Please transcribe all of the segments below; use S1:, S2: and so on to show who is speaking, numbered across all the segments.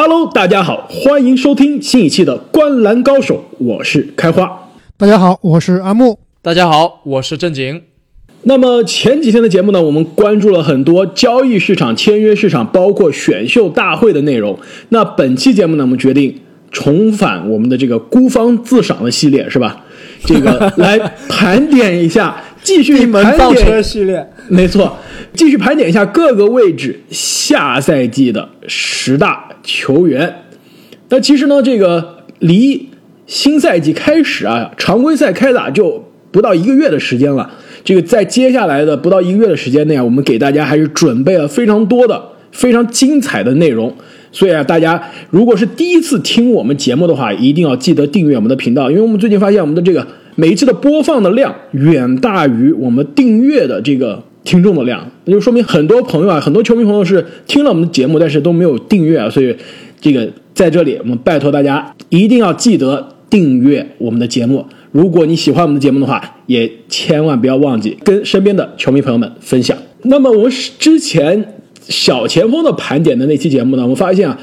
S1: Hello，大家好，欢迎收听新一期的《观篮高手》，我是开花。
S2: 大家好，我是阿木。
S3: 大家好，我是正经。
S1: 那么前几天的节目呢，我们关注了很多交易市场、签约市场，包括选秀大会的内容。那本期节目呢，我们决定重返我们的这个孤芳自赏的系列，是吧？这个来盘点一下，继续盘点
S3: 系列，
S1: 没错，继续盘点一下各个位置下赛季的十大球员。那其实呢，这个离新赛季开始啊，常规赛开打就不到一个月的时间了。这个在接下来的不到一个月的时间内啊，我们给大家还是准备了非常多的、非常精彩的内容。所以啊，大家如果是第一次听我们节目的话，一定要记得订阅我们的频道，因为我们最近发现我们的这个每一期的播放的量远大于我们订阅的这个听众的量，那就说明很多朋友啊，很多球迷朋友是听了我们的节目，但是都没有订阅啊。所以这个在这里，我们拜托大家一定要记得订阅我们的节目。如果你喜欢我们的节目的话，也千万不要忘记跟身边的球迷朋友们分享。那么我们之前小前锋的盘点的那期节目呢，我们发现啊，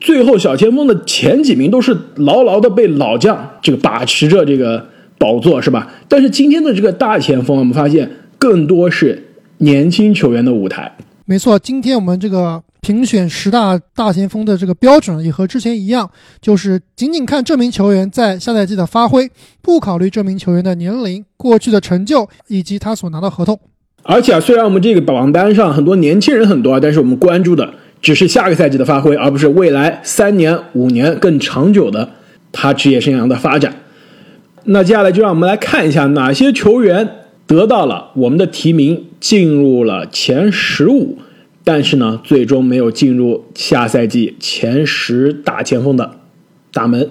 S1: 最后小前锋的前几名都是牢牢的被老将这个把持着这个宝座，是吧？但是今天的这个大前锋，我们发现更多是年轻球员的舞台。
S2: 没错，今天我们这个评选十大大前锋的这个标准也和之前一样，就是仅仅看这名球员在下赛季的发挥，不考虑这名球员的年龄、过去的成就以及他所拿到合同。
S1: 而且啊，虽然我们这个榜单上很多年轻人很多啊，但是我们关注的只是下个赛季的发挥，而不是未来三年、五年更长久的他职业生涯的发展。那接下来就让我们来看一下哪些球员得到了我们的提名，进入了前十五，但是呢，最终没有进入下赛季前十大前锋的大门。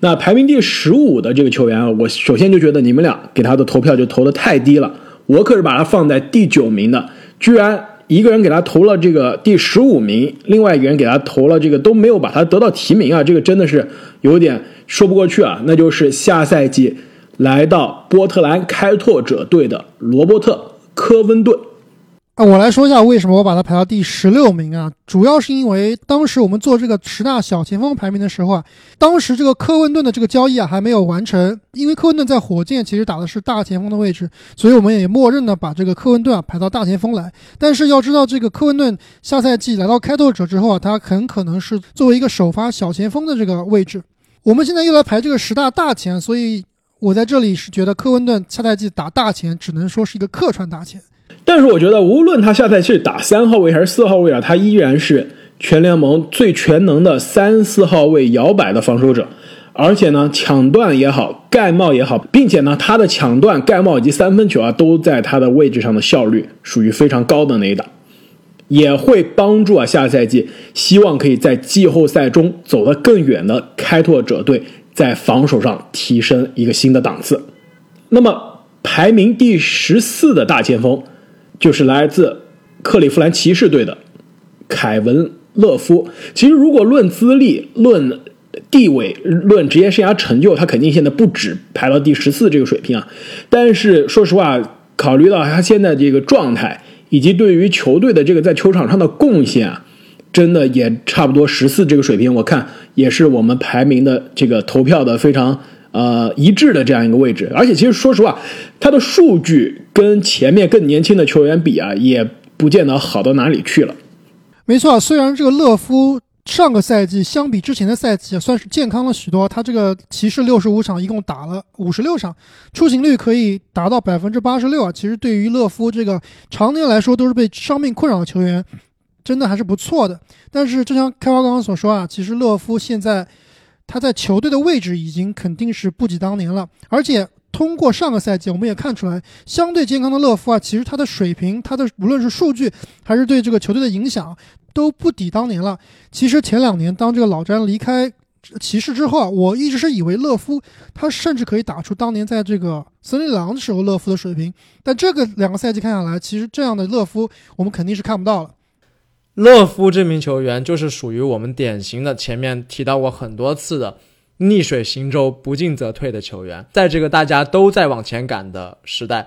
S1: 那排名第十五的这个球员啊，我首先就觉得你们俩给他的投票就投的太低了。我可是把他放在第九名的，居然一个人给他投了这个第十五名，另外一个人给他投了这个都没有把他得到提名啊，这个真的是有点说不过去啊。那就是下赛季来到波特兰开拓者队的罗伯特·科温顿。
S2: 啊，我来说一下为什么我把他排到第十六名啊，主要是因为当时我们做这个十大小前锋排名的时候啊，当时这个科温顿的这个交易啊还没有完成，因为科温顿在火箭其实打的是大前锋的位置，所以我们也默认的把这个科温顿啊排到大前锋来。但是要知道，这个科温顿下赛季来到开拓者之后啊，他很可能是作为一个首发小前锋的这个位置。我们现在又来排这个十大大前，所以我在这里是觉得科温顿下赛季打大前只能说是一个客串大前。
S1: 但是我觉得，无论他下赛季打三号位还是四号位啊，他依然是全联盟最全能的三四号位摇摆的防守者，而且呢，抢断也好，盖帽也好，并且呢，他的抢断、盖帽以及三分球啊，都在他的位置上的效率属于非常高的那一档，也会帮助啊下赛季希望可以在季后赛中走得更远的开拓者队在防守上提升一个新的档次。那么排名第十四的大前锋。就是来自克利夫兰骑士队的凯文勒夫。其实，如果论资历、论地位、论职业生涯成就，他肯定现在不止排到第十四这个水平啊。但是，说实话，考虑到他现在这个状态，以及对于球队的这个在球场上的贡献啊，真的也差不多十四这个水平。我看也是我们排名的这个投票的非常。呃，一致的这样一个位置，而且其实说实话，他的数据跟前面更年轻的球员比啊，也不见得好到哪里去了。
S2: 没错，虽然这个勒夫上个赛季相比之前的赛季算是健康了许多，他这个骑士六十五场一共打了五十六场，出勤率可以达到百分之八十六啊。其实对于勒夫这个常年来说都是被伤病困扰的球员，真的还是不错的。但是就像开花刚刚所说啊，其实勒夫现在。他在球队的位置已经肯定是不及当年了，而且通过上个赛季，我们也看出来，相对健康的勒夫啊，其实他的水平，他的无论是数据还是对这个球队的影响，都不抵当年了。其实前两年当这个老詹离开骑士之后啊，我一直是以为勒夫他甚至可以打出当年在这个森林狼的时候勒夫的水平，但这个两个赛季看下来，其实这样的勒夫我们肯定是看不到了。
S3: 勒夫这名球员就是属于我们典型的前面提到过很多次的逆水行舟、不进则退的球员。在这个大家都在往前赶的时代，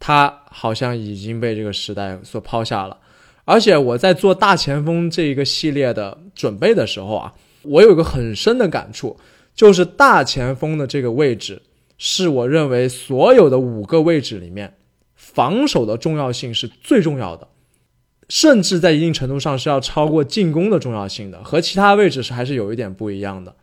S3: 他好像已经被这个时代所抛下了。而且我在做大前锋这一个系列的准备的时候啊，我有一个很深的感触，就是大前锋的这个位置，是我认为所有的五个位置里面，防守的重要性是最重要的，甚至在一定程度上是要超过进攻的重要性的，和其他位置是还是有一点不一样的。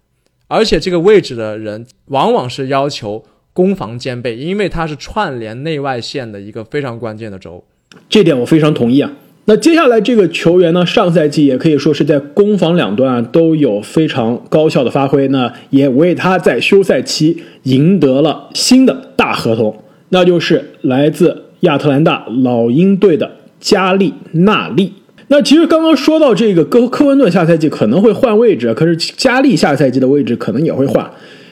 S3: 而且这个位置的人往往是要求攻防兼备，因为它是串联内外线的一个非常关键的轴。
S1: 这点我非常同意啊。那接下来这个球员呢，上赛季也可以说是在攻防两端啊都有非常高效的发挥，那也为他在休赛期赢得了新的大合同，那就是来自亚特兰大老鹰队的加利纳利。那其实刚刚说到这个科科温顿下赛季可能会换位置，可是加利下赛季的位置可能也会换。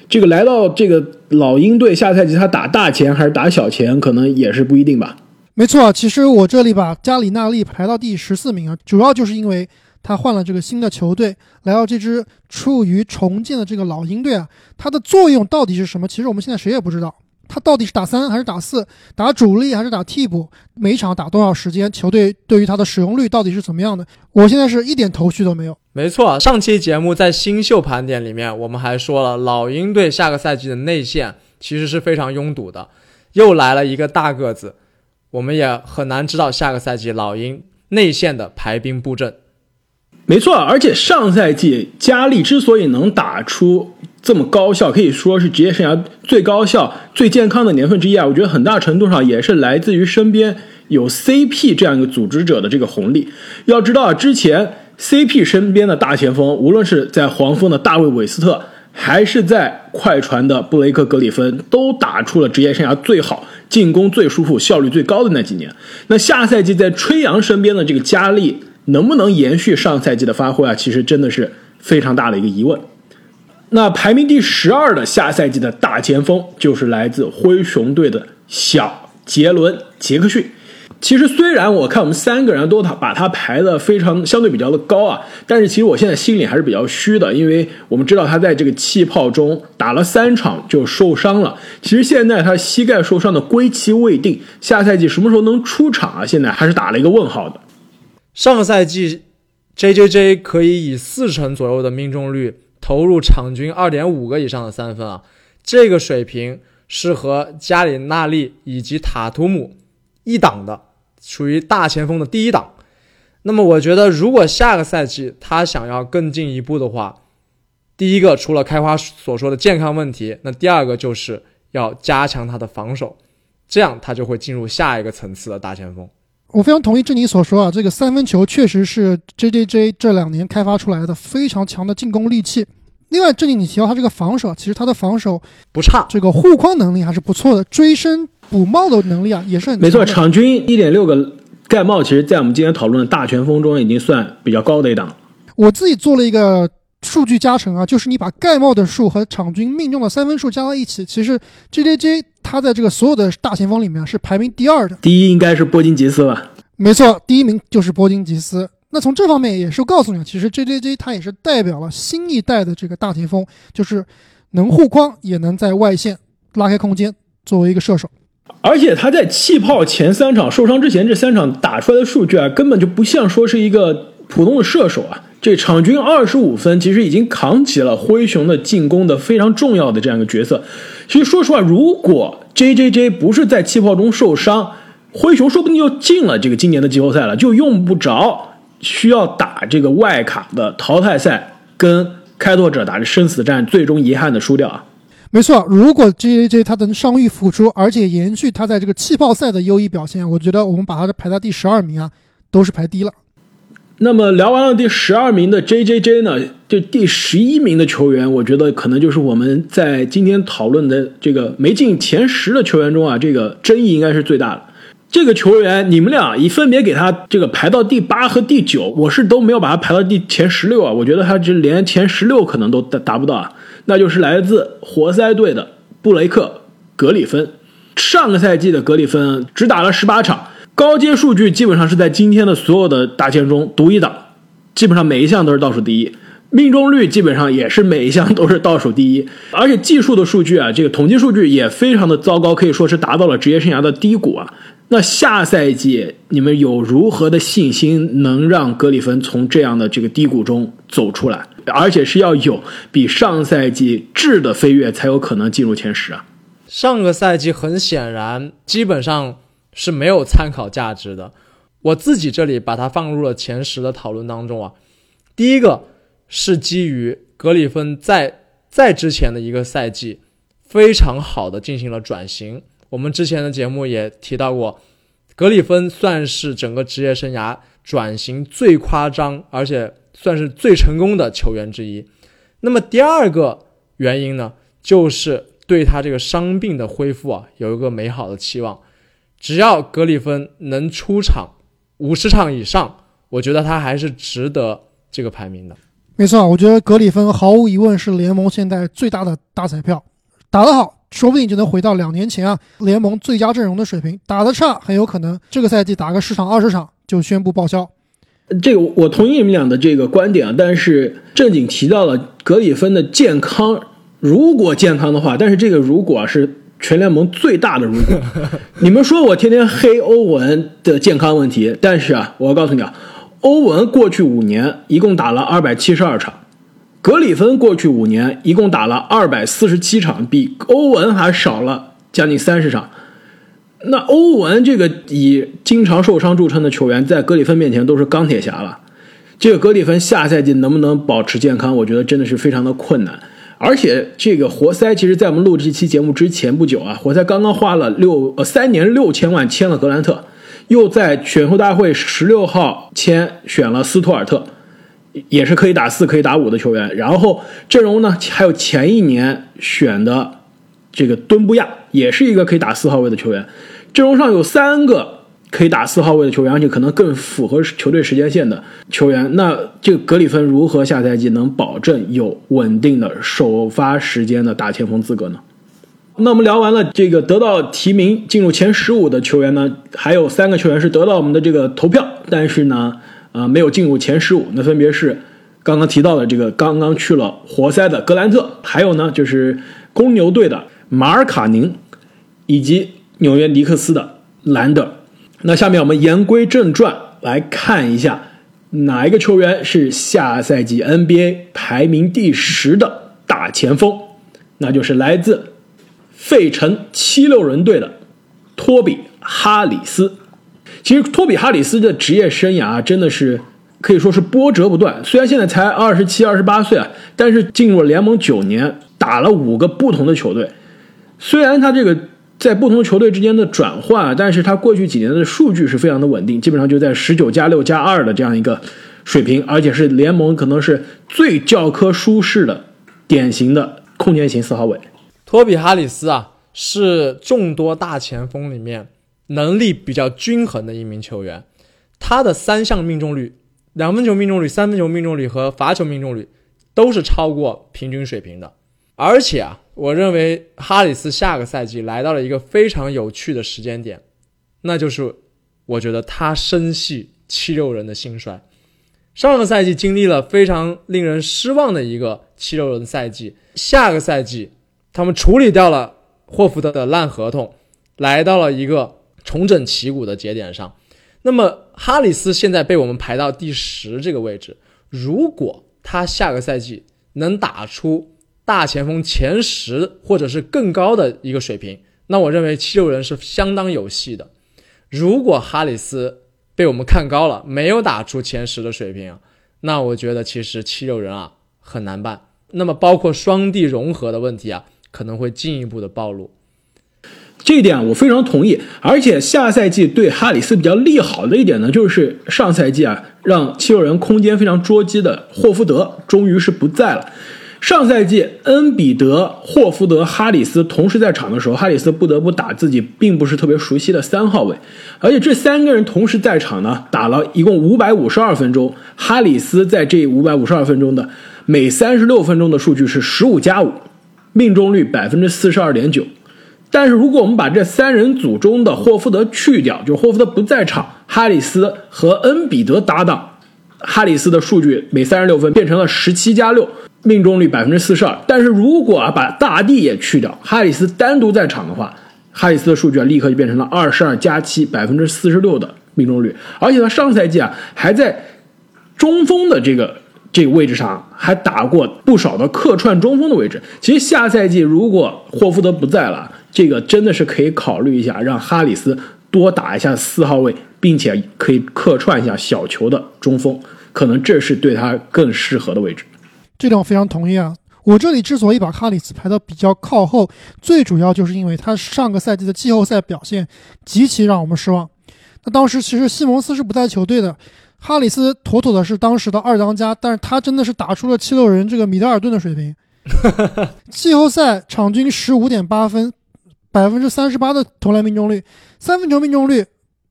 S1: 这个来到这个老鹰队下赛季，他打大前还是打小前，可能也是不一定吧。
S2: 没错，其实我这里把加里纳利排到第十四名啊，主要就是因为他换了这个新的球队，来到这支处于重建的这个老鹰队啊，它的作用到底是什么？其实我们现在谁也不知道。他到底是打三还是打四？打主力还是打替补？每场打多少时间？球队对于他的使用率到底是怎么样的？我现在是一点头绪都没有。
S3: 没错，上期节目在新秀盘点里面，我们还说了老鹰队下个赛季的内线其实是非常拥堵的，又来了一个大个子，我们也很难知道下个赛季老鹰内线的排兵布阵。
S1: 没错，而且上赛季加利之所以能打出。这么高效，可以说是职业生涯最高效、最健康的年份之一啊！我觉得很大程度上也是来自于身边有 CP 这样一个组织者的这个红利。要知道啊，之前 CP 身边的大前锋，无论是在黄蜂的大卫韦斯特，还是在快船的布雷克格里芬，都打出了职业生涯最好、进攻最舒服、效率最高的那几年。那下赛季在吹杨身边的这个加利，能不能延续上赛季的发挥啊？其实真的是非常大的一个疑问。那排名第十二的下赛季的大前锋就是来自灰熊队的小杰伦·杰克逊。其实虽然我看我们三个人都他把他排的非常相对比较的高啊，但是其实我现在心里还是比较虚的，因为我们知道他在这个气泡中打了三场就受伤了。其实现在他膝盖受伤的归期未定，下赛季什么时候能出场啊？现在还是打了一个问号的。
S3: 上个赛季，J J J 可以以四成左右的命中率。投入场均二点五个以上的三分啊，这个水平是和加里纳利以及塔图姆一档的，属于大前锋的第一档。那么我觉得，如果下个赛季他想要更进一步的话，第一个除了开花所说的健康问题，那第二个就是要加强他的防守，这样他就会进入下一个层次的大前锋。
S2: 我非常同意志尼所说啊，这个三分球确实是 J J J 这两年开发出来的非常强的进攻利器。另外，这里你提到他这个防守，其实他的防守
S3: 不差，
S2: 这个护框能力还是不错的，追身补帽的能力啊也是很
S1: 没错。场均一点六个盖帽，其实在我们今天讨论的大前锋中已经算比较高的一档。
S2: 我自己做了一个数据加成啊，就是你把盖帽的数和场均命中的三分数加到一起，其实 J J J 他在这个所有的大前锋里面是排名第二的，
S1: 第一应该是波金吉斯吧？
S2: 没错，第一名就是波金吉斯。那从这方面也是告诉你，其实 J J J 他也是代表了新一代的这个大前锋，就是能护框，也能在外线拉开空间，作为一个射手。
S1: 而且他在气泡前三场受伤之前，这三场打出来的数据啊，根本就不像说是一个普通的射手啊。这场均二十五分，其实已经扛起了灰熊的进攻的非常重要的这样一个角色。其实说实话，如果 J J J 不是在气泡中受伤，灰熊说不定就进了这个今年的季后赛了，就用不着。需要打这个外卡的淘汰赛，跟开拓者打这生死战，最终遗憾的输掉啊！
S2: 没错，如果 J A J 他能伤愈复出，而且延续他在这个气泡赛的优异表现，我觉得我们把他的排在第十二名啊，都是排低了。
S1: 那么聊完了第十二名的 J J J 呢，这第十一名的球员，我觉得可能就是我们在今天讨论的这个没进前十的球员中啊，这个争议应该是最大的。这个球员，你们俩已分别给他这个排到第八和第九，我是都没有把他排到第前十六啊。我觉得他这连前十六可能都达达不到啊。那就是来自活塞队的布雷克格里芬。上个赛季的格里芬只打了十八场，高阶数据基本上是在今天的所有的大前中独一档，基本上每一项都是倒数第一，命中率基本上也是每一项都是倒数第一，而且技术的数据啊，这个统计数据也非常的糟糕，可以说是达到了职业生涯的低谷啊。那下赛季你们有如何的信心能让格里芬从这样的这个低谷中走出来？而且是要有比上赛季质的飞跃才有可能进入前十啊！
S3: 上个赛季很显然基本上是没有参考价值的，我自己这里把它放入了前十的讨论当中啊。第一个是基于格里芬在在之前的一个赛季非常好的进行了转型。我们之前的节目也提到过，格里芬算是整个职业生涯转型最夸张，而且算是最成功的球员之一。那么第二个原因呢，就是对他这个伤病的恢复啊，有一个美好的期望。只要格里芬能出场五十场以上，我觉得他还是值得这个排名的。
S2: 没错，我觉得格里芬毫无疑问是联盟现在最大的大彩票，打得好。说不定就能回到两年前啊联盟最佳阵容的水平。打得差，很有可能这个赛季打个十场二十场就宣布报销。
S1: 这个我同意你们俩的这个观点啊，但是正经提到了格里芬的健康，如果健康的话，但是这个如果是全联盟最大的如果。你们说我天天黑欧文的健康问题，但是啊，我要告诉你啊，欧文过去五年一共打了二百七十二场。格里芬过去五年一共打了二百四十七场，比欧文还少了将近三十场。那欧文这个以经常受伤著称的球员，在格里芬面前都是钢铁侠了。这个格里芬下赛季能不能保持健康，我觉得真的是非常的困难。而且这个活塞，其实在我们录这期节目之前不久啊，活塞刚刚花了六呃三年六千万签了格兰特，又在选秀大会十六号签选了斯图尔特。也是可以打四、可以打五的球员，然后阵容呢还有前一年选的这个敦布亚，也是一个可以打四号位的球员。阵容上有三个可以打四号位的球员，而且可能更符合球队时间线的球员。那这个格里芬如何下赛季能保证有稳定的首发时间的大前锋资格呢？那我们聊完了这个得到提名进入前十五的球员呢，还有三个球员是得到我们的这个投票，但是呢。啊，没有进入前十五，那分别是刚刚提到的这个刚刚去了活塞的格兰特，还有呢就是公牛队的马尔卡宁，以及纽约尼克斯的兰德。那下面我们言归正传，来看一下哪一个球员是下赛季 NBA 排名第十的大前锋，那就是来自费城七六人队的托比哈里斯。其实托比哈里斯的职业生涯真的是可以说是波折不断。虽然现在才二十七、二十八岁啊，但是进入了联盟九年，打了五个不同的球队。虽然他这个在不同球队之间的转换，但是他过去几年的数据是非常的稳定，基本上就在十九加六加二的这样一个水平，而且是联盟可能是最教科书式的典型的空间型四号位。
S3: 托比哈里斯啊，是众多大前锋里面。能力比较均衡的一名球员，他的三项命中率，两分球命中率、三分球命中率和罚球命中率都是超过平均水平的。而且啊，我认为哈里斯下个赛季来到了一个非常有趣的时间点，那就是我觉得他深系七六人的兴衰。上个赛季经历了非常令人失望的一个七六人赛季，下个赛季他们处理掉了霍福德的烂合同，来到了一个。重整旗鼓的节点上，那么哈里斯现在被我们排到第十这个位置。如果他下个赛季能打出大前锋前十或者是更高的一个水平，那我认为七六人是相当有戏的。如果哈里斯被我们看高了，没有打出前十的水平，那我觉得其实七六人啊很难办。那么包括双地融合的问题啊，可能会进一步的暴露。
S1: 这一点我非常同意，而且下赛季对哈里斯比较利好的一点呢，就是上赛季啊，让七六人空间非常捉鸡的霍福德终于是不在了。上赛季恩比德、霍福德、哈里斯同时在场的时候，哈里斯不得不打自己并不是特别熟悉的三号位，而且这三个人同时在场呢，打了一共五百五十二分钟。哈里斯在这五百五十二分钟的每三十六分钟的数据是十五加五，命中率百分之四十二点九。但是如果我们把这三人组中的霍福德去掉，就是霍福德不在场，哈里斯和恩比德搭档，哈里斯的数据每三十六分变成了十七加六，命中率百分之四十二。但是如果啊把大帝也去掉，哈里斯单独在场的话，哈里斯的数据啊，立刻就变成了二十二加七，百分之四十六的命中率。而且他上赛季啊，还在中锋的这个这个位置上还打过不少的客串中锋的位置。其实下赛季如果霍福德不在了，这个真的是可以考虑一下，让哈里斯多打一下四号位，并且可以客串一下小球的中锋，可能这是对他更适合的位置。
S2: 这点我非常同意啊。我这里之所以把哈里斯排到比较靠后，最主要就是因为他上个赛季的季后赛表现极其让我们失望。那当时其实西蒙斯是不在球队的，哈里斯妥妥的是当时的二当家，但是他真的是打出了七六人这个米德尔顿的水平。季后赛场均十五点八分，百分之三十八的投篮命中率，三分球命中率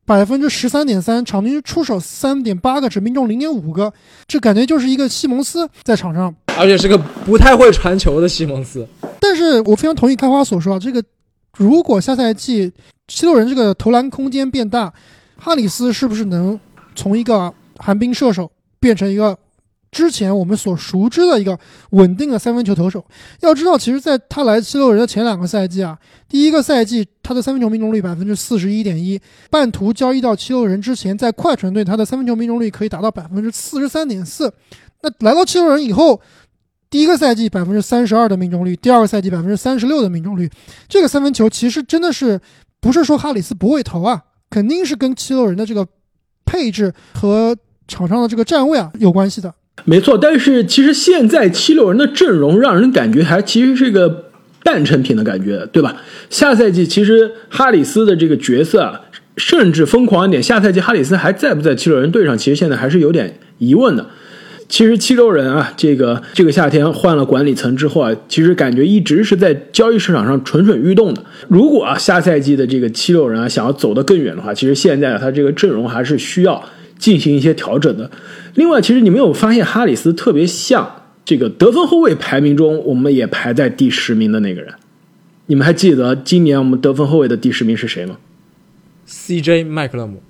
S2: 百分之十三点三，场均出手三点八个，只命中零点五个，这感觉就是一个西蒙斯在场上。
S3: 而且是个不太会传球的西蒙斯。
S2: 但是我非常同意开花所说啊，这个如果下赛季七六人这个投篮空间变大，哈里斯是不是能从一个寒冰射手变成一个之前我们所熟知的一个稳定的三分球投手？要知道，其实在他来七六人的前两个赛季啊，第一个赛季他的三分球命中率百分之四十一点一，半途交易到七六人之前，在快船队他的三分球命中率可以达到百分之四十三点四。那来到七六人以后，第一个赛季百分之三十二的命中率，第二个赛季百分之三十六的命中率，这个三分球其实真的是不是说哈里斯不会投啊，肯定是跟七六人的这个配置和场上的这个站位啊有关系的。
S1: 没错，但是其实现在七六人的阵容让人感觉还其实是一个半成品的感觉，对吧？下赛季其实哈里斯的这个角色啊，甚至疯狂一点，下赛季哈里斯还在不在七六人队上，其实现在还是有点疑问的。其实七六人啊，这个这个夏天换了管理层之后啊，其实感觉一直是在交易市场上蠢蠢欲动的。如果啊下赛季的这个七六人啊想要走得更远的话，其实现在他这个阵容还是需要进行一些调整的。另外，其实你没有发现哈里斯特别像这个得分后卫排名中我们也排在第十名的那个人？你们还记得今年我们得分后卫的第十名是谁吗
S3: ？CJ 麦克勒姆。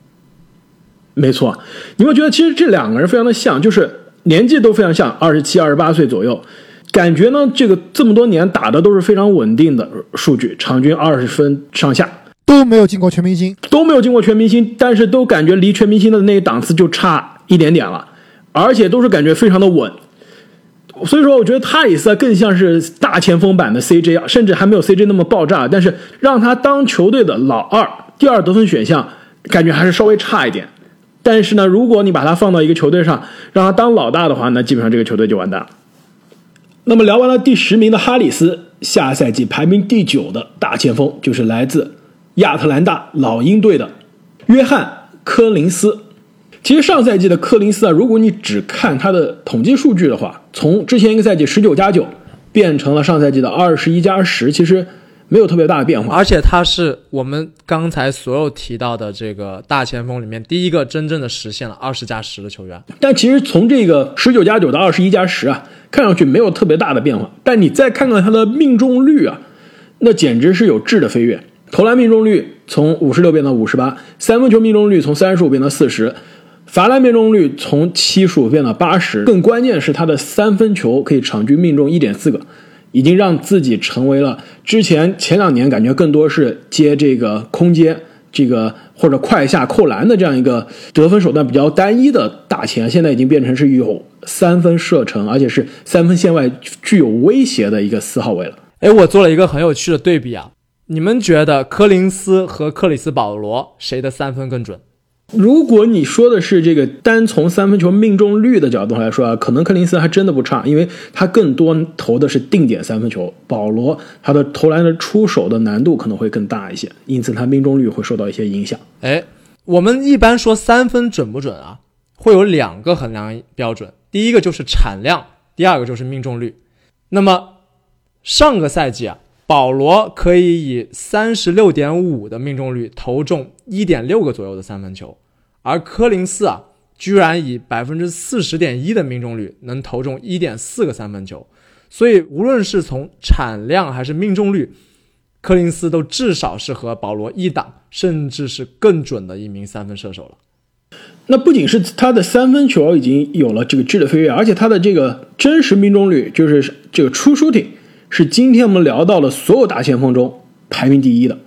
S1: 没错，你们觉得其实这两个人非常的像，就是。年纪都非常像，二十七、二十八岁左右，感觉呢，这个这么多年打的都是非常稳定的数据，场均二十分上下，
S2: 都没有进过全明星，
S1: 都没有进过全明星，但是都感觉离全明星的那个档次就差一点点了，而且都是感觉非常的稳，所以说我觉得他里斯更像是大前锋版的 CJ，甚至还没有 CJ 那么爆炸，但是让他当球队的老二、第二得分选项，感觉还是稍微差一点。但是呢，如果你把他放到一个球队上，让他当老大的话，那基本上这个球队就完蛋了。那么聊完了第十名的哈里斯，下赛季排名第九的大前锋就是来自亚特兰大老鹰队的约翰科林斯。其实上赛季的柯林斯啊，如果你只看他的统计数据的话，从之前一个赛季十九加九变成了上赛季的二十一加十，其实。没有特别大的变化，
S3: 而且他是我们刚才所有提到的这个大前锋里面第一个真正的实现了二十加十的球员。
S1: 但其实从这个十九加九到二十一加十啊，看上去没有特别大的变化。但你再看看他的命中率啊，那简直是有质的飞跃。投篮命中率从五十六变到五十八，三分球命中率从三十五变到四十，罚篮命中率从七十五变到八十。更关键是他的三分球可以场均命中一点四个。已经让自己成为了之前前两年感觉更多是接这个空接这个或者快下扣篮的这样一个得分手段比较单一的大前，现在已经变成是有三分射程，而且是三分线外具有威胁的一个四号位了。
S3: 哎，我做了一个很有趣的对比啊，你们觉得柯林斯和克里斯保罗谁的三分更准？
S1: 如果你说的是这个单从三分球命中率的角度来说啊，可能柯林斯还真的不差，因为他更多投的是定点三分球。保罗他的投篮的出手的难度可能会更大一些，因此他命中率会受到一些影响。
S3: 哎，我们一般说三分准不准啊？会有两个衡量标准，第一个就是产量，第二个就是命中率。那么上个赛季啊。保罗可以以三十六点五的命中率投中一点六个左右的三分球，而科林斯啊，居然以百分之四十点一的命中率能投中一点四个三分球。所以，无论是从产量还是命中率，科林斯都至少是和保罗一档，甚至是更准的一名三分射手了。
S1: 那不仅是他的三分球已经有了这个质的飞跃，而且他的这个真实命中率，就是这个出书挺。是今天我们聊到了所有大前锋中排名第一的。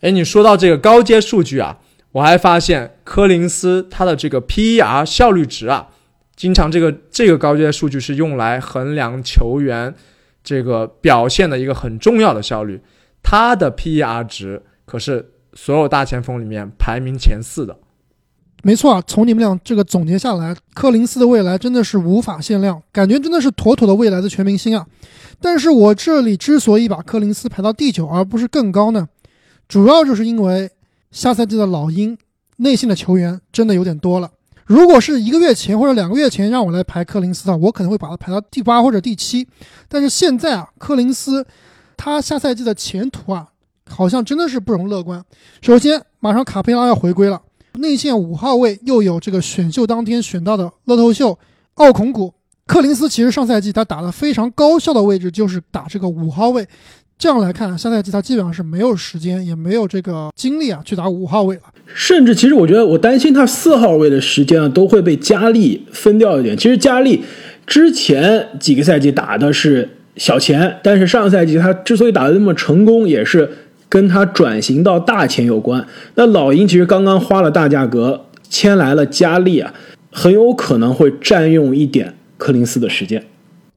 S3: 哎，你说到这个高阶数据啊，我还发现柯林斯他的这个 PER 效率值啊，经常这个这个高阶数据是用来衡量球员这个表现的一个很重要的效率。他的 PER 值可是所有大前锋里面排名前四的。
S2: 没错啊，从你们俩这个总结下来，柯林斯的未来真的是无法限量，感觉真的是妥妥的未来的全明星啊。但是我这里之所以把柯林斯排到第九，而不是更高呢，主要就是因为下赛季的老鹰内线的球员真的有点多了。如果是一个月前或者两个月前让我来排柯林斯的，我可能会把他排到第八或者第七。但是现在啊，柯林斯他下赛季的前途啊，好像真的是不容乐观。首先，马上卡佩拉要回归了。内线五号位又有这个选秀当天选到的乐透秀奥孔古克林斯，其实上赛季他打的非常高效的位置就是打这个五号位。这样来看，下赛季他基本上是没有时间也没有这个精力啊去打五号位了。
S1: 甚至其实我觉得我担心他四号位的时间啊都会被加利分掉一点。其实加利之前几个赛季打的是小前，但是上赛季他之所以打的那么成功，也是。跟他转型到大前有关。那老鹰其实刚刚花了大价格签来了加利啊，很有可能会占用一点柯林斯的时间。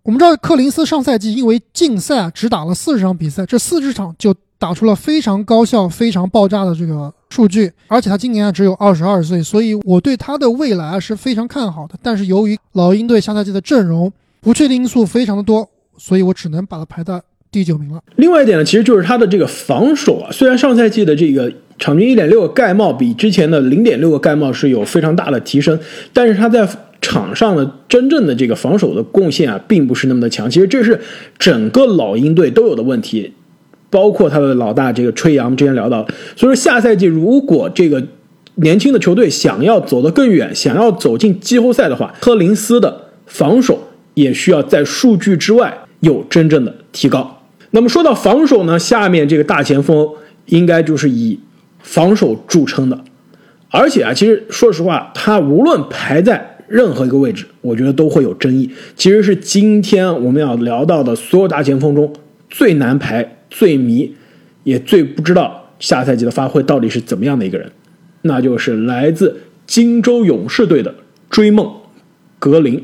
S2: 我们知道柯林斯上赛季因为禁赛啊，只打了四十场比赛，这四十场就打出了非常高效、非常爆炸的这个数据。而且他今年啊只有二十二岁，所以我对他的未来啊是非常看好的。但是由于老鹰队下赛季的阵容不确定因素非常的多，所以我只能把他排在。第九名了。
S1: 另外一点呢，其实就是他的这个防守啊。虽然上赛季的这个场均一点六个盖帽比之前的零点六个盖帽是有非常大的提升，但是他在场上的真正的这个防守的贡献啊，并不是那么的强。其实这是整个老鹰队都有的问题，包括他的老大这个吹杨之前聊到。所以说下赛季如果这个年轻的球队想要走得更远，想要走进季后赛的话，科林斯的防守也需要在数据之外有真正的提高。那么说到防守呢，下面这个大前锋应该就是以防守著称的，而且啊，其实说实话，他无论排在任何一个位置，我觉得都会有争议。其实是今天我们要聊到的所有大前锋中最难排、最迷，也最不知道下赛季的发挥到底是怎么样的一个人，那就是来自金州勇士队的追梦格林。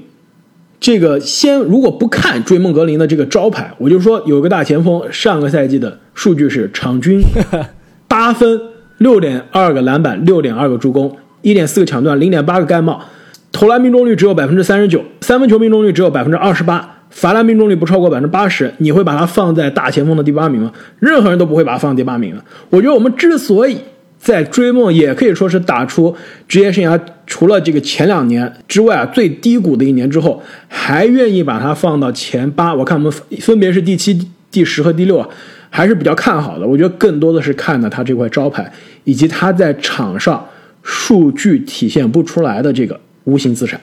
S1: 这个先如果不看追梦格林的这个招牌，我就说有个大前锋，上个赛季的数据是场均 八分、六点二个篮板、六点二个助攻、一点四个抢断、零点八个盖帽，投篮命中率只有百分之三十九，三分球命中率只有百分之二十八，罚篮命中率不超过百分之八十。你会把他放在大前锋的第八名吗？任何人都不会把他放第八名的。我觉得我们之所以。在追梦也可以说是打出职业生涯除了这个前两年之外啊最低谷的一年之后，还愿意把它放到前八。我看我们分别是第七、第十和第六啊，还是比较看好的。我觉得更多的是看的他这块招牌，以及他在场上数据体现不出来的这个无形资产。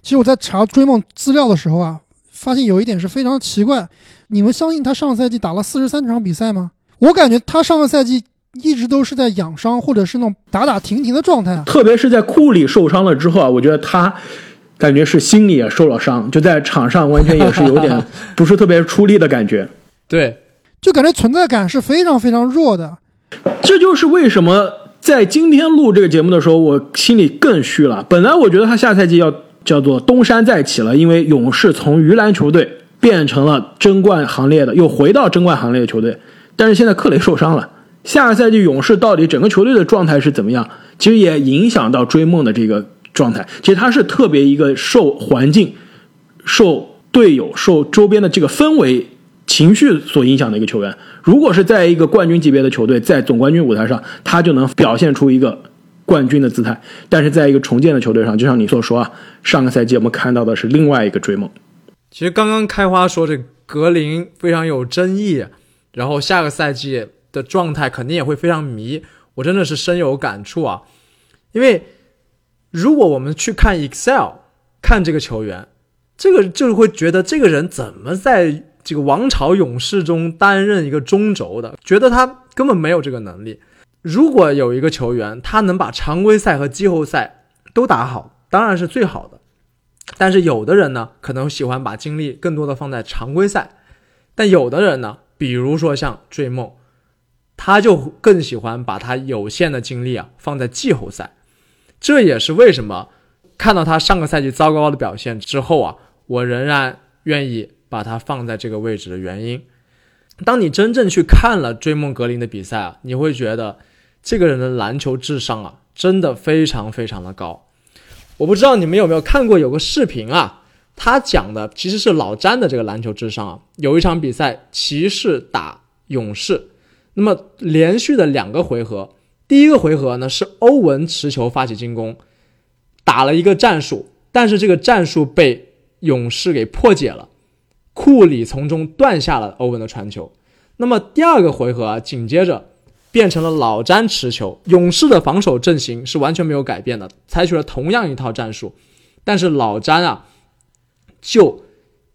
S2: 其实我在查追梦资料的时候啊，发现有一点是非常奇怪。你们相信他上个赛季打了四十三场比赛吗？我感觉他上个赛季。一直都是在养伤，或者是那种打打停停的状态。
S1: 特别是在库里受伤了之后啊，我觉得他感觉是心里也受了伤，就在场上完全也是有点不是特别出力的感觉。
S3: 对，
S2: 就感觉存在感是非常非常弱的。
S1: 这就是为什么在今天录这个节目的时候，我心里更虚了。本来我觉得他下赛季要叫做东山再起了，因为勇士从鱼篮球队变成了争冠行列的，又回到争冠行列的球队。但是现在克雷受伤了。下个赛季勇士到底整个球队的状态是怎么样？其实也影响到追梦的这个状态。其实他是特别一个受环境、受队友、受周边的这个氛围、情绪所影响的一个球员。如果是在一个冠军级别的球队，在总冠军舞台上，他就能表现出一个冠军的姿态。但是在一个重建的球队上，就像你所说啊，上个赛季我们看到的是另外一个追梦。
S3: 其实刚刚开花说这格林非常有争议，然后下个赛季。的状态肯定也会非常迷，我真的是深有感触啊！因为如果我们去看 Excel 看这个球员，这个就会觉得这个人怎么在这个王朝勇士中担任一个中轴的，觉得他根本没有这个能力。如果有一个球员他能把常规赛和季后赛都打好，当然是最好的。但是有的人呢，可能喜欢把精力更多的放在常规赛，但有的人呢，比如说像追梦。他就更喜欢把他有限的精力啊放在季后赛。这也是为什么看到他上个赛季糟糕的表现之后啊，我仍然愿意把他放在这个位置的原因。当你真正去看了追梦格林的比赛啊，你会觉得这个人的篮球智商啊，真的非常非常的高。我不知道你们有没有看过有个视频啊，他讲的其实是老詹的这个篮球智商啊。有一场比赛，骑士打勇士，那么连续的两个回合，第一个回合呢是欧文持球发起进攻，打了一个战术，但是这个战术被勇士给破解了。库里从中断下了欧文的传球，那么第二个回合啊，紧接着变成了老詹持球，勇士的防守阵型是完全没有改变的，采取了同样一套战术，但是老詹啊就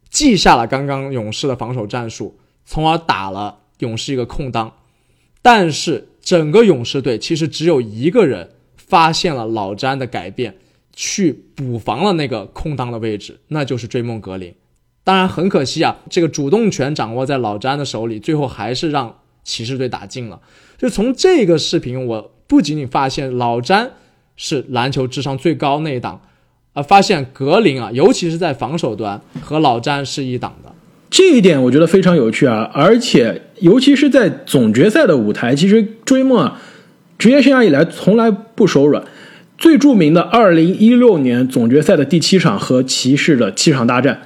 S3: 记下了刚刚勇士的防守战术，从而打了勇士一个空当，但是整个勇士队其实只有一个人发现了老詹的改变，去补防了那个空当的位置，那就是追梦格林。当然很可惜啊，这个主动权掌握在老詹的手里，最后还是让骑士队打进了。就从这个视频，我不仅仅发现老詹是篮球智商最高那一档，啊发现格林啊，尤其是在防守端和老詹是一档的。
S1: 这一点我觉得非常有趣啊，而且尤其是在总决赛的舞台，其实追梦啊，职业生涯以来从来不手软。最著名的2016年总决赛的第七场和骑士的七场大战。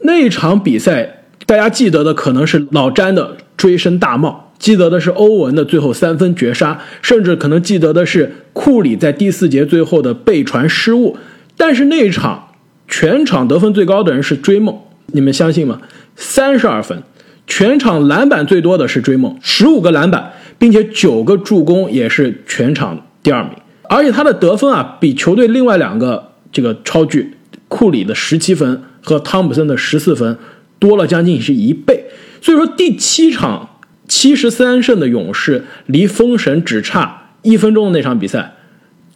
S1: 那场比赛，大家记得的可能是老詹的追身大帽，记得的是欧文的最后三分绝杀，甚至可能记得的是库里在第四节最后的背传失误。但是那场全场得分最高的人是追梦，你们相信吗？三十二分，全场篮板最多的是追梦，十五个篮板，并且九个助攻也是全场第二名。而且他的得分啊，比球队另外两个这个超巨库里的十七分。和汤普森的十四分多了将近是一倍，所以说第七场七十三胜的勇士离封神只差一分钟的那场比赛，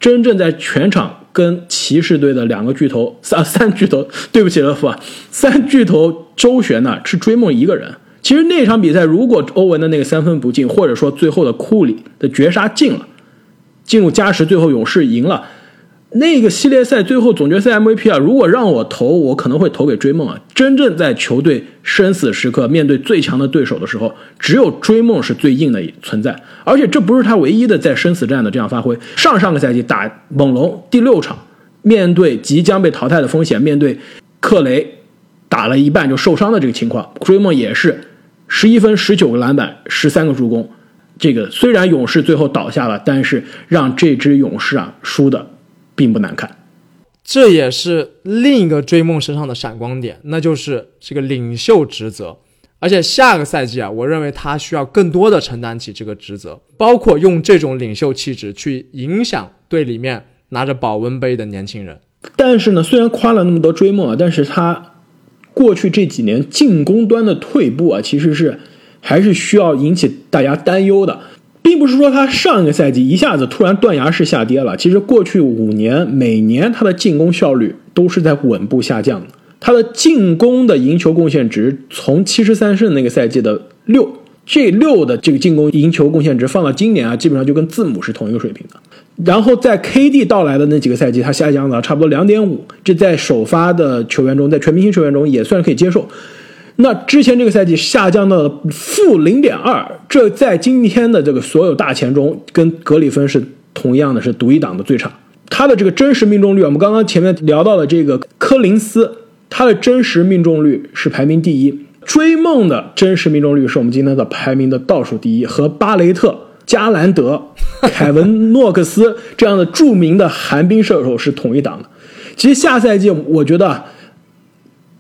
S1: 真正在全场跟骑士队的两个巨头 三三巨头，对不起勒夫啊，三巨头周旋呢是追梦一个人。其实那场比赛如果欧文的那个三分不进，或者说最后的库里的绝杀进了，进入加时最后勇士赢了。那个系列赛最后总决赛 MVP 啊，如果让我投，我可能会投给追梦啊。真正在球队生死时刻面对最强的对手的时候，只有追梦是最硬的存在。而且这不是他唯一的在生死战的这样发挥。上上个赛季打猛龙第六场，面对即将被淘汰的风险，面对克雷打了一半就受伤的这个情况，追梦也是十一分、十九个篮板、十三个助攻。这个虽然勇士最后倒下了，但是让这支勇士啊输的。并不难看，
S3: 这也是另一个追梦身上的闪光点，那就是这个领袖职责。而且下个赛季啊，我认为他需要更多的承担起这个职责，包括用这种领袖气质去影响队里面拿着保温杯的年轻人。
S1: 但是呢，虽然夸了那么多追梦啊，但是他过去这几年进攻端的退步啊，其实是还是需要引起大家担忧的。并不是说他上一个赛季一下子突然断崖式下跌了，其实过去五年每年他的进攻效率都是在稳步下降的。他的进攻的赢球贡献值从七十三胜那个赛季的六，这六的这个进攻赢球贡献值放到今年啊，基本上就跟字母是同一个水平的。然后在 KD 到来的那几个赛季，他下降了差不多两点五，这在首发的球员中，在全明星球员中也算是可以接受。那之前这个赛季下降到了负零点二，这在今天的这个所有大前中，跟格里芬是同样的是独一档的最差。他的这个真实命中率，我们刚刚前面聊到了这个科林斯，他的真实命中率是排名第一。追梦的真实命中率是我们今天的排名的倒数第一，和巴雷特、加兰德、凯文诺克斯这样的著名的寒冰射手是同一档的。其实下赛季我觉得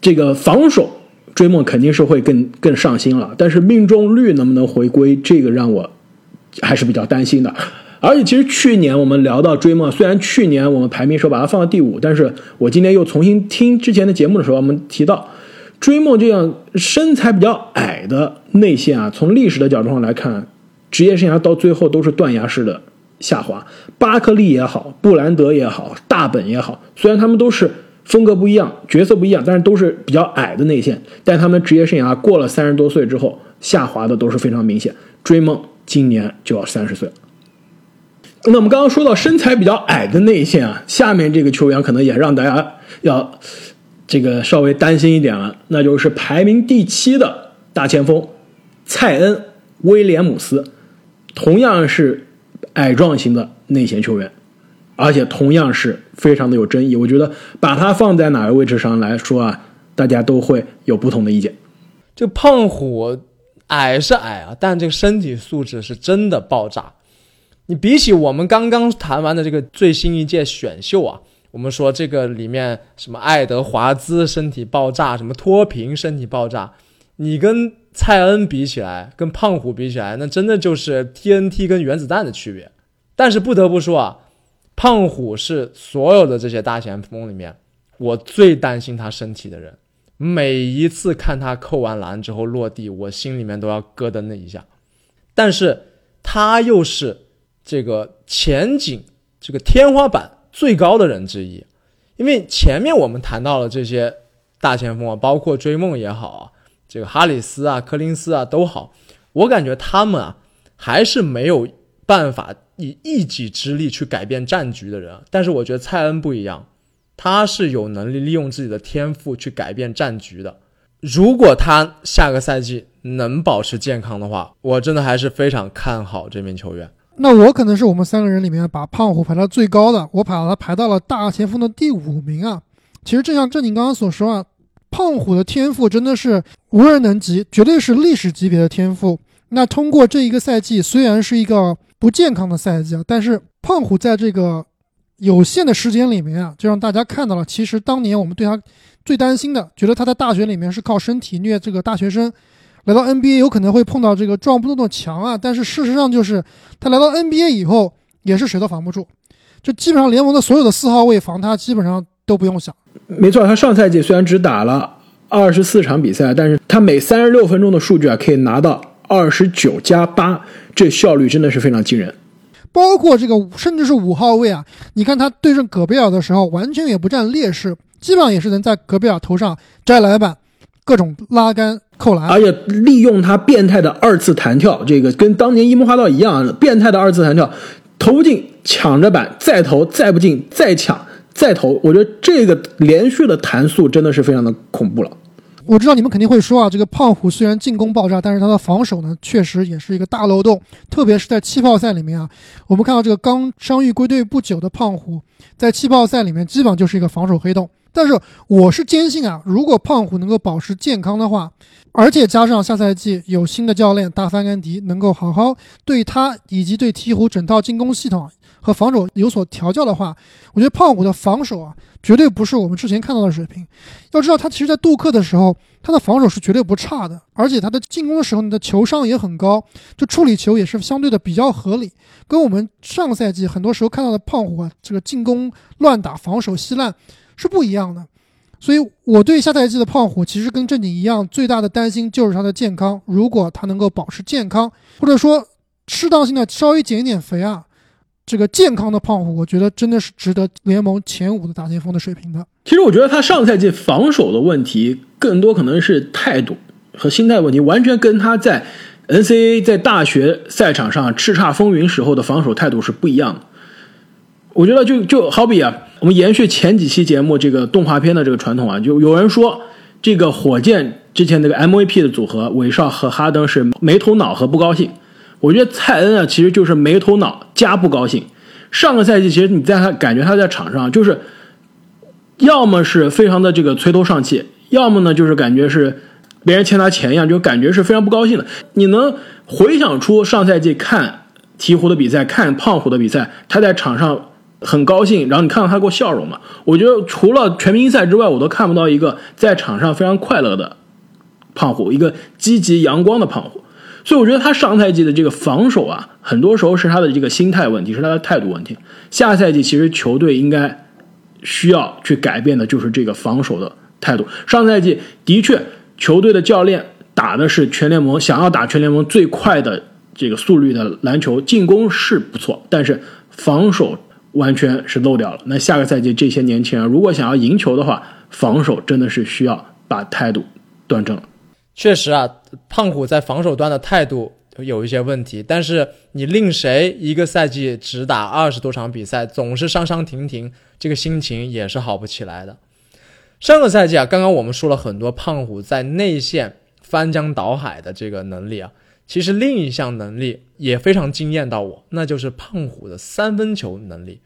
S1: 这个防守。追梦肯定是会更更上心了，但是命中率能不能回归，这个让我还是比较担心的。而且其实去年我们聊到追梦，虽然去年我们排名时候把它放到第五，但是我今天又重新听之前的节目的时候，我们提到追梦这样身材比较矮的内线啊，从历史的角度上来看，职业生涯到最后都是断崖式的下滑。巴克利也好，布兰德也好，大本也好，虽然他们都是。风格不一样，角色不一样，但是都是比较矮的内线。但他们职业生涯过了三十多岁之后，下滑的都是非常明显。追梦今年就要三十岁了。那我们刚刚说到身材比较矮的内线啊，下面这个球员可能也让大家要这个稍微担心一点了，那就是排名第七的大前锋蔡恩·威廉姆斯，同样是矮壮型的内线球员，而且同样是非常的有争议。我觉得把他放在哪个位置上来说啊，大家都会有不同的意见。
S3: 这胖虎矮是矮啊，但这个身体素质是真的爆炸。你比起我们刚刚谈完的这个最新一届选秀啊，我们说这个里面什么爱德华兹身体爆炸，什么托平身体爆炸，你跟蔡恩比起来，跟胖虎比起来，那真的就是 TNT 跟原子弹的区别。但是不得不说啊，胖虎是所有的这些大前锋里面我最担心他身体的人。每一次看他扣完篮之后落地，我心里面都要咯噔的一下。但是他又是。这个前景，这个天花板最高的人之一，因为前面我们谈到了这些大前锋啊，包括追梦也好啊，这个哈里斯啊、柯林斯啊都好，我感觉他们啊还是没有办法以一己之力去改变战局的人。但是我觉得蔡恩不一样，他是有能力利用自己的天赋去改变战局的。如果他下个赛季能保持健康的话，我真的还是非常看好这名球员。
S2: 那我可能是我们三个人里面把胖虎排到最高的，我把他排到了大前锋的第五名啊。其实正像正经刚刚所说啊，胖虎的天赋真的是无人能及，绝对是历史级别的天赋。那通过这一个赛季，虽然是一个不健康的赛季啊，但是胖虎在这个有限的时间里面啊，就让大家看到了，其实当年我们对他最担心的，觉得他在大学里面是靠身体虐这个大学生。来到 NBA 有可能会碰到这个撞不动的墙啊，但是事实上就是他来到 NBA 以后也是谁都防不住，就基本上联盟的所有的四号位防他基本上都不用想。
S1: 没错，他上赛季虽然只打了二十四场比赛，但是他每三十六分钟的数据啊可以拿到二十九加八，这效率真的是非常惊人。
S2: 包括这个甚至是五号位啊，你看他对阵戈贝尔的时候完全也不占劣势，基本上也是能在戈贝尔头上摘篮板。各种拉杆扣篮，
S1: 而且利用他变态的二次弹跳，这个跟当年樱木花道一样，变态的二次弹跳，投不进抢着板再投，再不进再抢再投。我觉得这个连续的弹速真的是非常的恐怖了。
S2: 我知道你们肯定会说啊，这个胖虎虽然进攻爆炸，但是他的防守呢，确实也是一个大漏洞。特别是在气泡赛里面啊，我们看到这个刚伤愈归队不久的胖虎，在气泡赛里面基本上就是一个防守黑洞。但是我是坚信啊，如果胖虎能够保持健康的话，而且加上下赛季有新的教练大范甘迪能够好好对他以及对鹈鹕整套进攻系统和防守有所调教的话，我觉得胖虎的防守啊，绝对不是我们之前看到的水平。要知道，他其实在杜克的时候，他的防守是绝对不差的，而且他的进攻的时候，你的球商也很高，就处理球也是相对的比较合理，跟我们上个赛季很多时候看到的胖虎啊，这个进攻乱打，防守稀烂。是不一样的，所以我对下赛季的胖虎其实跟正经一样，最大的担心就是他的健康。如果他能够保持健康，或者说适当性的稍微减一点肥啊，这个健康的胖虎，我觉得真的是值得联盟前五的大前锋的水平的。
S1: 其实我觉得他上赛季防守的问题更多可能是态度和心态问题，完全跟他在 NCAA 在大学赛场上叱咤风云时候的防守态度是不一样的。我觉得就就好比啊，我们延续前几期节目这个动画片的这个传统啊，就有人说这个火箭之前那个 MVP 的组合，韦少和哈登是没头脑和不高兴。我觉得蔡恩啊，其实就是没头脑加不高兴。上个赛季其实你在他感觉他在场上就是，要么是非常的这个垂头丧气，要么呢就是感觉是别人欠他钱一样，就感觉是非常不高兴的。你能回想出上赛季看鹈鹕的比赛，看胖虎的比赛，他在场上。很高兴，然后你看到他过笑容嘛？我觉得除了全明星赛之外，我都看不到一个在场上非常快乐的胖虎，一个积极阳光的胖虎。所以我觉得他上赛季的这个防守啊，很多时候是他的这个心态问题，是他的态度问题。下赛季其实球队应该需要去改变的就是这个防守的态度。上赛季的确，球队的教练打的是全联盟想要打全联盟最快的这个速率的篮球，进攻是不错，但是防守。完全是漏掉了。那下个赛季这些年轻人如果想要赢球的话，防守真的是需要把态度端正了。
S3: 确实啊，胖虎在防守端的态度有一些问题，但是你令谁一个赛季只打二十多场比赛，总是伤伤停停，这个心情也是好不起来的。上个赛季啊，刚刚我们说了很多胖虎在内线翻江倒海的这个能力啊，其实另一项能力也非常惊艳到我，那就是胖虎的三分球能力。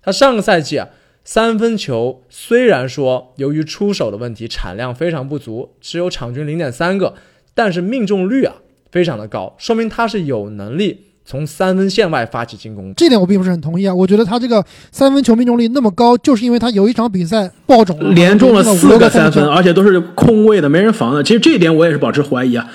S3: 他上个赛季啊。三分球虽然说由于出手的问题产量非常不足，只有场均零点三个，但是命中率啊非常的高，说明他是有能力从三分线外发起进攻。
S2: 这点我并不是很同意啊，我觉得他这个三分球命中率那么高，就是因为他有一场比赛爆种了，
S1: 连中了四个三
S2: 分，
S1: 而且都是空位的，没人防的。其实这一点我也是保持怀疑啊。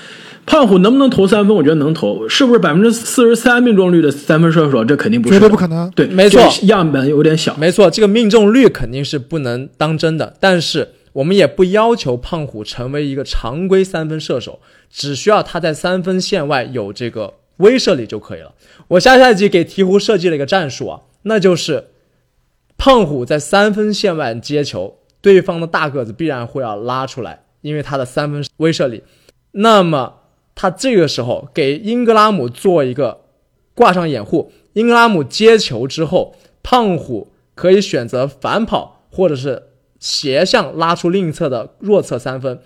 S1: 胖虎能不能投三分？我觉得能投，是不是百分之四十三命中率的三分射手？这肯定不是，
S2: 绝对不可能。
S1: 对，
S3: 没错，
S1: 样本有点小。
S3: 没错，这个命中率肯定是不能当真的。但是我们也不要求胖虎成为一个常规三分射手，只需要他在三分线外有这个威慑力就可以了。我下赛季给鹈鹕设计了一个战术啊，那就是胖虎在三分线外接球，对方的大个子必然会要拉出来，因为他的三分威慑力。那么。他这个时候给英格拉姆做一个挂上掩护，英格拉姆接球之后，胖虎可以选择反跑或者是斜向拉出另一侧的弱侧三分。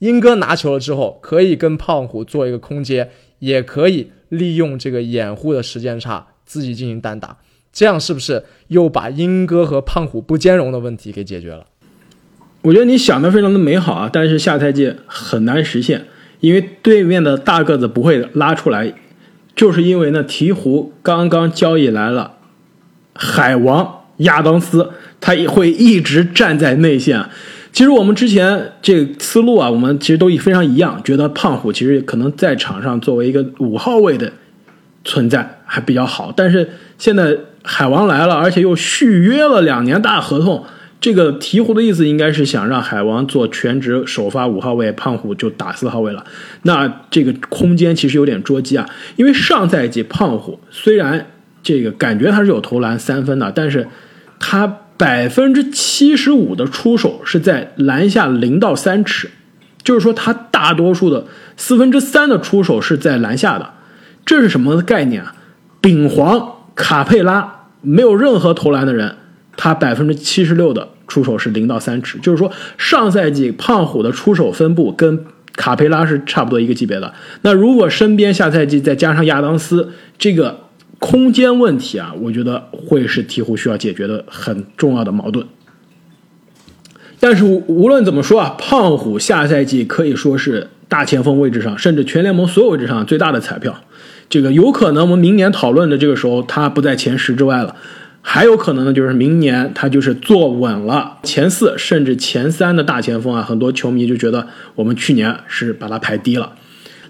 S3: 英哥拿球了之后，可以跟胖虎做一个空接，也可以利用这个掩护的时间差自己进行单打。这样是不是又把英哥和胖虎不兼容的问题给解决了？
S1: 我觉得你想的非常的美好啊，但是下赛季很难实现。因为对面的大个子不会拉出来，就是因为呢，鹈鹕刚刚交易来了海王亚当斯，他也会一直站在内线。其实我们之前这个思路啊，我们其实都非常一样，觉得胖虎其实可能在场上作为一个五号位的存在还比较好。但是现在海王来了，而且又续约了两年大合同。这个鹈鹕的意思应该是想让海王做全职首发五号位，胖虎就打四号位了。那这个空间其实有点捉鸡啊，因为上赛季胖虎虽然这个感觉他是有投篮三分的，但是他百分之七十五的出手是在篮下零到三尺，就是说他大多数的四分之三的出手是在篮下的。这是什么概念啊？丙皇卡佩拉没有任何投篮的人，他百分之七十六的。出手是零到三尺，就是说上赛季胖虎的出手分布跟卡佩拉是差不多一个级别的。那如果身边下赛季再加上亚当斯，这个空间问题啊，我觉得会是鹈鹕需要解决的很重要的矛盾。但是无论怎么说啊，胖虎下赛季可以说是大前锋位置上，甚至全联盟所有位置上最大的彩票。这个有可能我们明年讨论的这个时候，他不在前十之外了。还有可能呢，就是明年他就是坐稳了前四甚至前三的大前锋啊，很多球迷就觉得我们去年是把他排低了。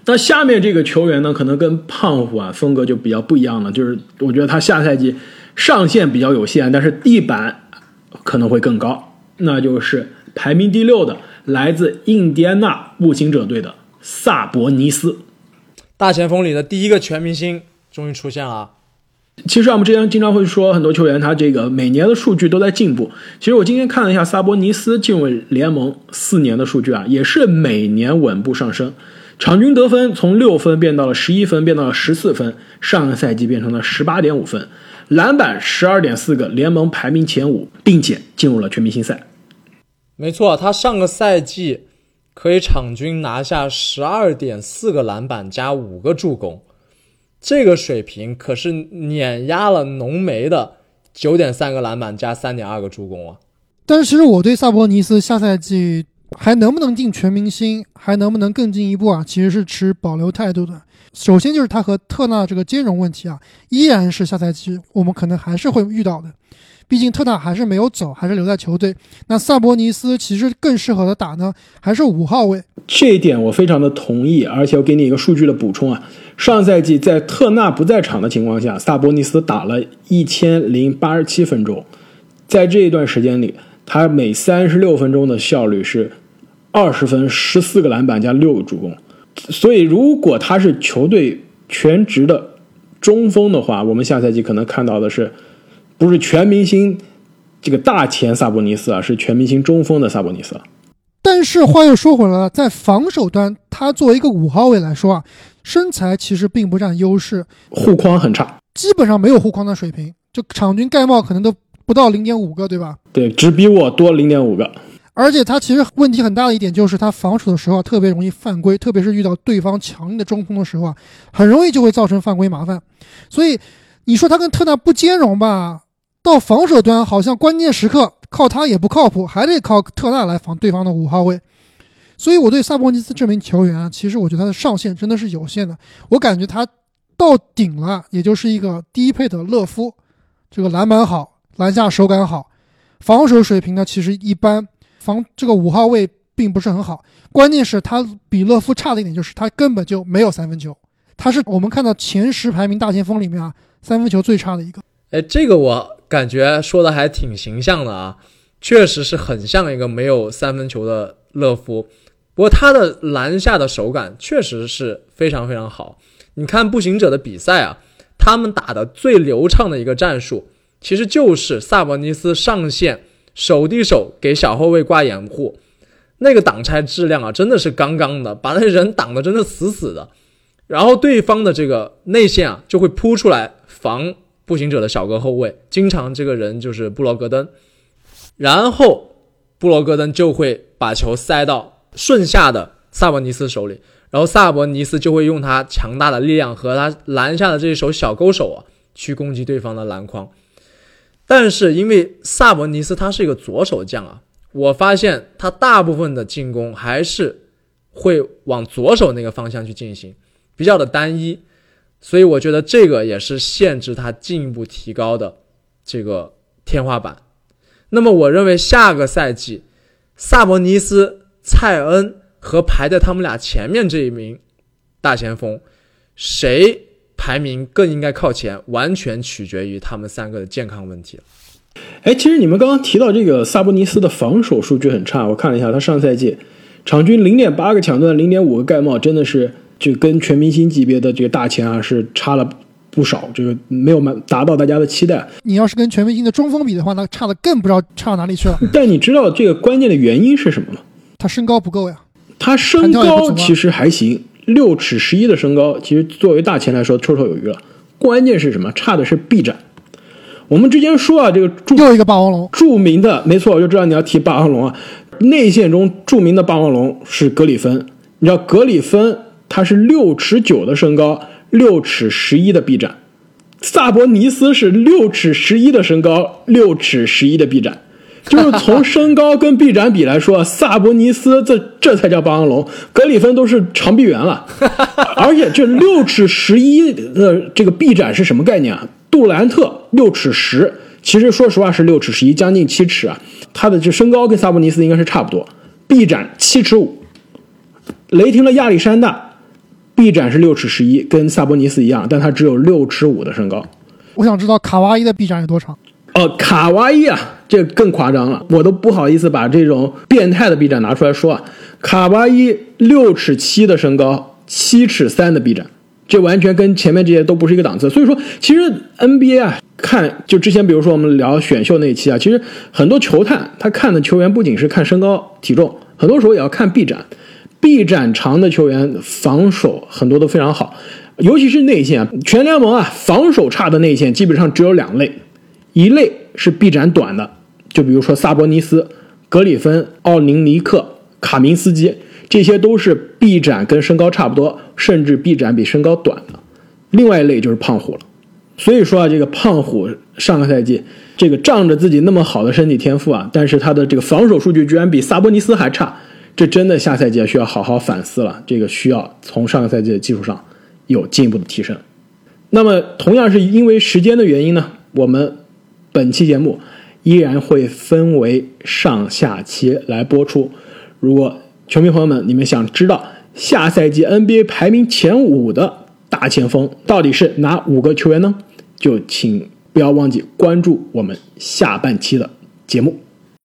S1: 那下面这个球员呢，可能跟胖虎啊风格就比较不一样了，就是我觉得他下赛季上限比较有限，但是地板可能会更高，那就是排名第六的来自印第安纳步行者队的萨博尼斯，
S3: 大前锋里的第一个全明星终于出现了。
S1: 其实我们之前经常会说，很多球员他这个每年的数据都在进步。其实我今天看了一下萨博尼斯进入联盟四年的数据啊，也是每年稳步上升，场均得分从六分变到了十一分，变到了十四分，上个赛季变成了十八点五分，篮板十二点四个，联盟排名前五，并且进入了全明星赛。
S3: 没错，他上个赛季可以场均拿下十二点四个篮板加五个助攻。这个水平可是碾压了浓眉的九点三个篮板加三点二个助攻啊！
S2: 但是其实我对萨博尼斯下赛季还能不能进全明星，还能不能更进一步啊，其实是持保留态度的。首先就是他和特纳这个兼容问题啊，依然是下赛季我们可能还是会遇到的。毕竟特纳还是没有走，还是留在球队。那萨博尼斯其实更适合的打呢，还是五号位。
S1: 这一点我非常的同意，而且我给你一个数据的补充啊。上赛季在特纳不在场的情况下，萨博尼斯打了一千零八十七分钟，在这一段时间里，他每三十六分钟的效率是二十分、十四个篮板加六个助攻。所以，如果他是球队全职的中锋的话，我们下赛季可能看到的是。不是全明星这个大前萨博尼斯啊，是全明星中锋的萨博尼斯。
S2: 但是话又说回来了，在防守端，他作为一个五号位来说啊，身材其实并不占优势，
S1: 护框很差，
S2: 基本上没有护框的水平，就场均盖帽可能都不到零点五个，对吧？
S1: 对，只比我多零点五个。
S2: 而且他其实问题很大的一点就是他防守的时候特别容易犯规，特别是遇到对方强硬的中锋的时候啊，很容易就会造成犯规麻烦。所以你说他跟特纳不兼容吧？到防守端好像关键时刻靠他也不靠谱，还得靠特纳来防对方的五号位。所以我对萨博尼斯这名球员啊，其实我觉得他的上限真的是有限的。我感觉他到顶了，也就是一个低配的勒夫，这个篮板好，篮下手感好，防守水平呢其实一般，防这个五号位并不是很好。关键是他比勒夫差的一点就是他根本就没有三分球，他是我们看到前十排名大前锋里面啊三分球最差的一个。
S3: 哎，这个我感觉说的还挺形象的啊，确实是很像一个没有三分球的勒夫。不过他的篮下的手感确实是非常非常好。你看步行者的比赛啊，他们打的最流畅的一个战术，其实就是萨博尼斯上线手递手给小后卫挂掩护，那个挡拆质量啊，真的是杠杠的，把那人挡的真的死死的。然后对方的这个内线啊，就会扑出来防。步行者的小个后卫，经常这个人就是布罗格登，然后布罗格登就会把球塞到顺下的萨博尼斯手里，然后萨博尼斯就会用他强大的力量和他篮下的这一手小勾手啊，去攻击对方的篮筐。但是因为萨博尼斯他是一个左手将啊，我发现他大部分的进攻还是会往左手那个方向去进行，比较的单一。所以我觉得这个也是限制他进一步提高的这个天花板。那么我认为下个赛季，萨博尼斯、蔡恩和排在他们俩前面这一名大前锋，谁排名更应该靠前，完全取决于他们三个的健康问题了。
S1: 哎，其实你们刚刚提到这个萨博尼斯的防守数据很差，我看了一下，他上赛季场均零点八个抢断，零点五个盖帽，真的是。就跟全明星级别的这个大前啊是差了不少，这个没有满达到大家的期待。
S2: 你要是跟全明星的中锋比的话，那差的更不知道差到哪里去了。
S1: 但你知道这个关键的原因是什么吗？
S2: 他身高不够呀。
S1: 他身高其实还行，六尺十一的身高，其实作为大前来说绰绰有余了。关键是什么？差的是臂展。我们之前说啊，这个
S2: 又一个霸王龙，
S1: 著名的没错，我就知道你要提霸王龙啊。内线中著名的霸王龙是格里芬，你知道格里芬。他是六尺九的身高，六尺十一的臂展；萨博尼斯是六尺十一的身高，六尺十一的臂展。就是从身高跟臂展比来说，萨博尼斯这这才叫霸王龙，格里芬都是长臂猿了。而且这六尺十一的这个臂展是什么概念啊？杜兰特六尺十，其实说实话是六尺十一，将近七尺啊。他的这身高跟萨博尼斯应该是差不多，臂展七尺五。雷霆的亚历山大。臂展是六尺十一，跟萨博尼斯一样，但他只有六尺五的身高。
S2: 我想知道卡哇伊的臂展有多长？
S1: 哦，卡哇伊啊，这更夸张了，我都不好意思把这种变态的臂展拿出来说啊。卡哇伊六尺七的身高，七尺三的臂展，这完全跟前面这些都不是一个档次。所以说，其实 NBA 啊，看就之前比如说我们聊选秀那一期啊，其实很多球探他看的球员不仅是看身高体重，很多时候也要看臂展。臂展长的球员防守很多都非常好，尤其是内线。全联盟啊，防守差的内线基本上只有两类，一类是臂展短的，就比如说萨博尼斯、格里芬、奥宁尼克、卡明斯基，这些都是臂展跟身高差不多，甚至臂展比身高短的。另外一类就是胖虎了。所以说啊，这个胖虎上个赛季这个仗着自己那么好的身体天赋啊，但是他的这个防守数据居然比萨博尼斯还差。这真的下赛季需要好好反思了，这个需要从上个赛季的基础上有进一步的提升。那么，同样是因为时间的原因呢，我们本期节目依然会分为上下期来播出。如果球迷朋友们你们想知道下赛季 NBA 排名前五的大前锋到底是哪五个球员呢？就请不要忘记关注我们下半期的节目。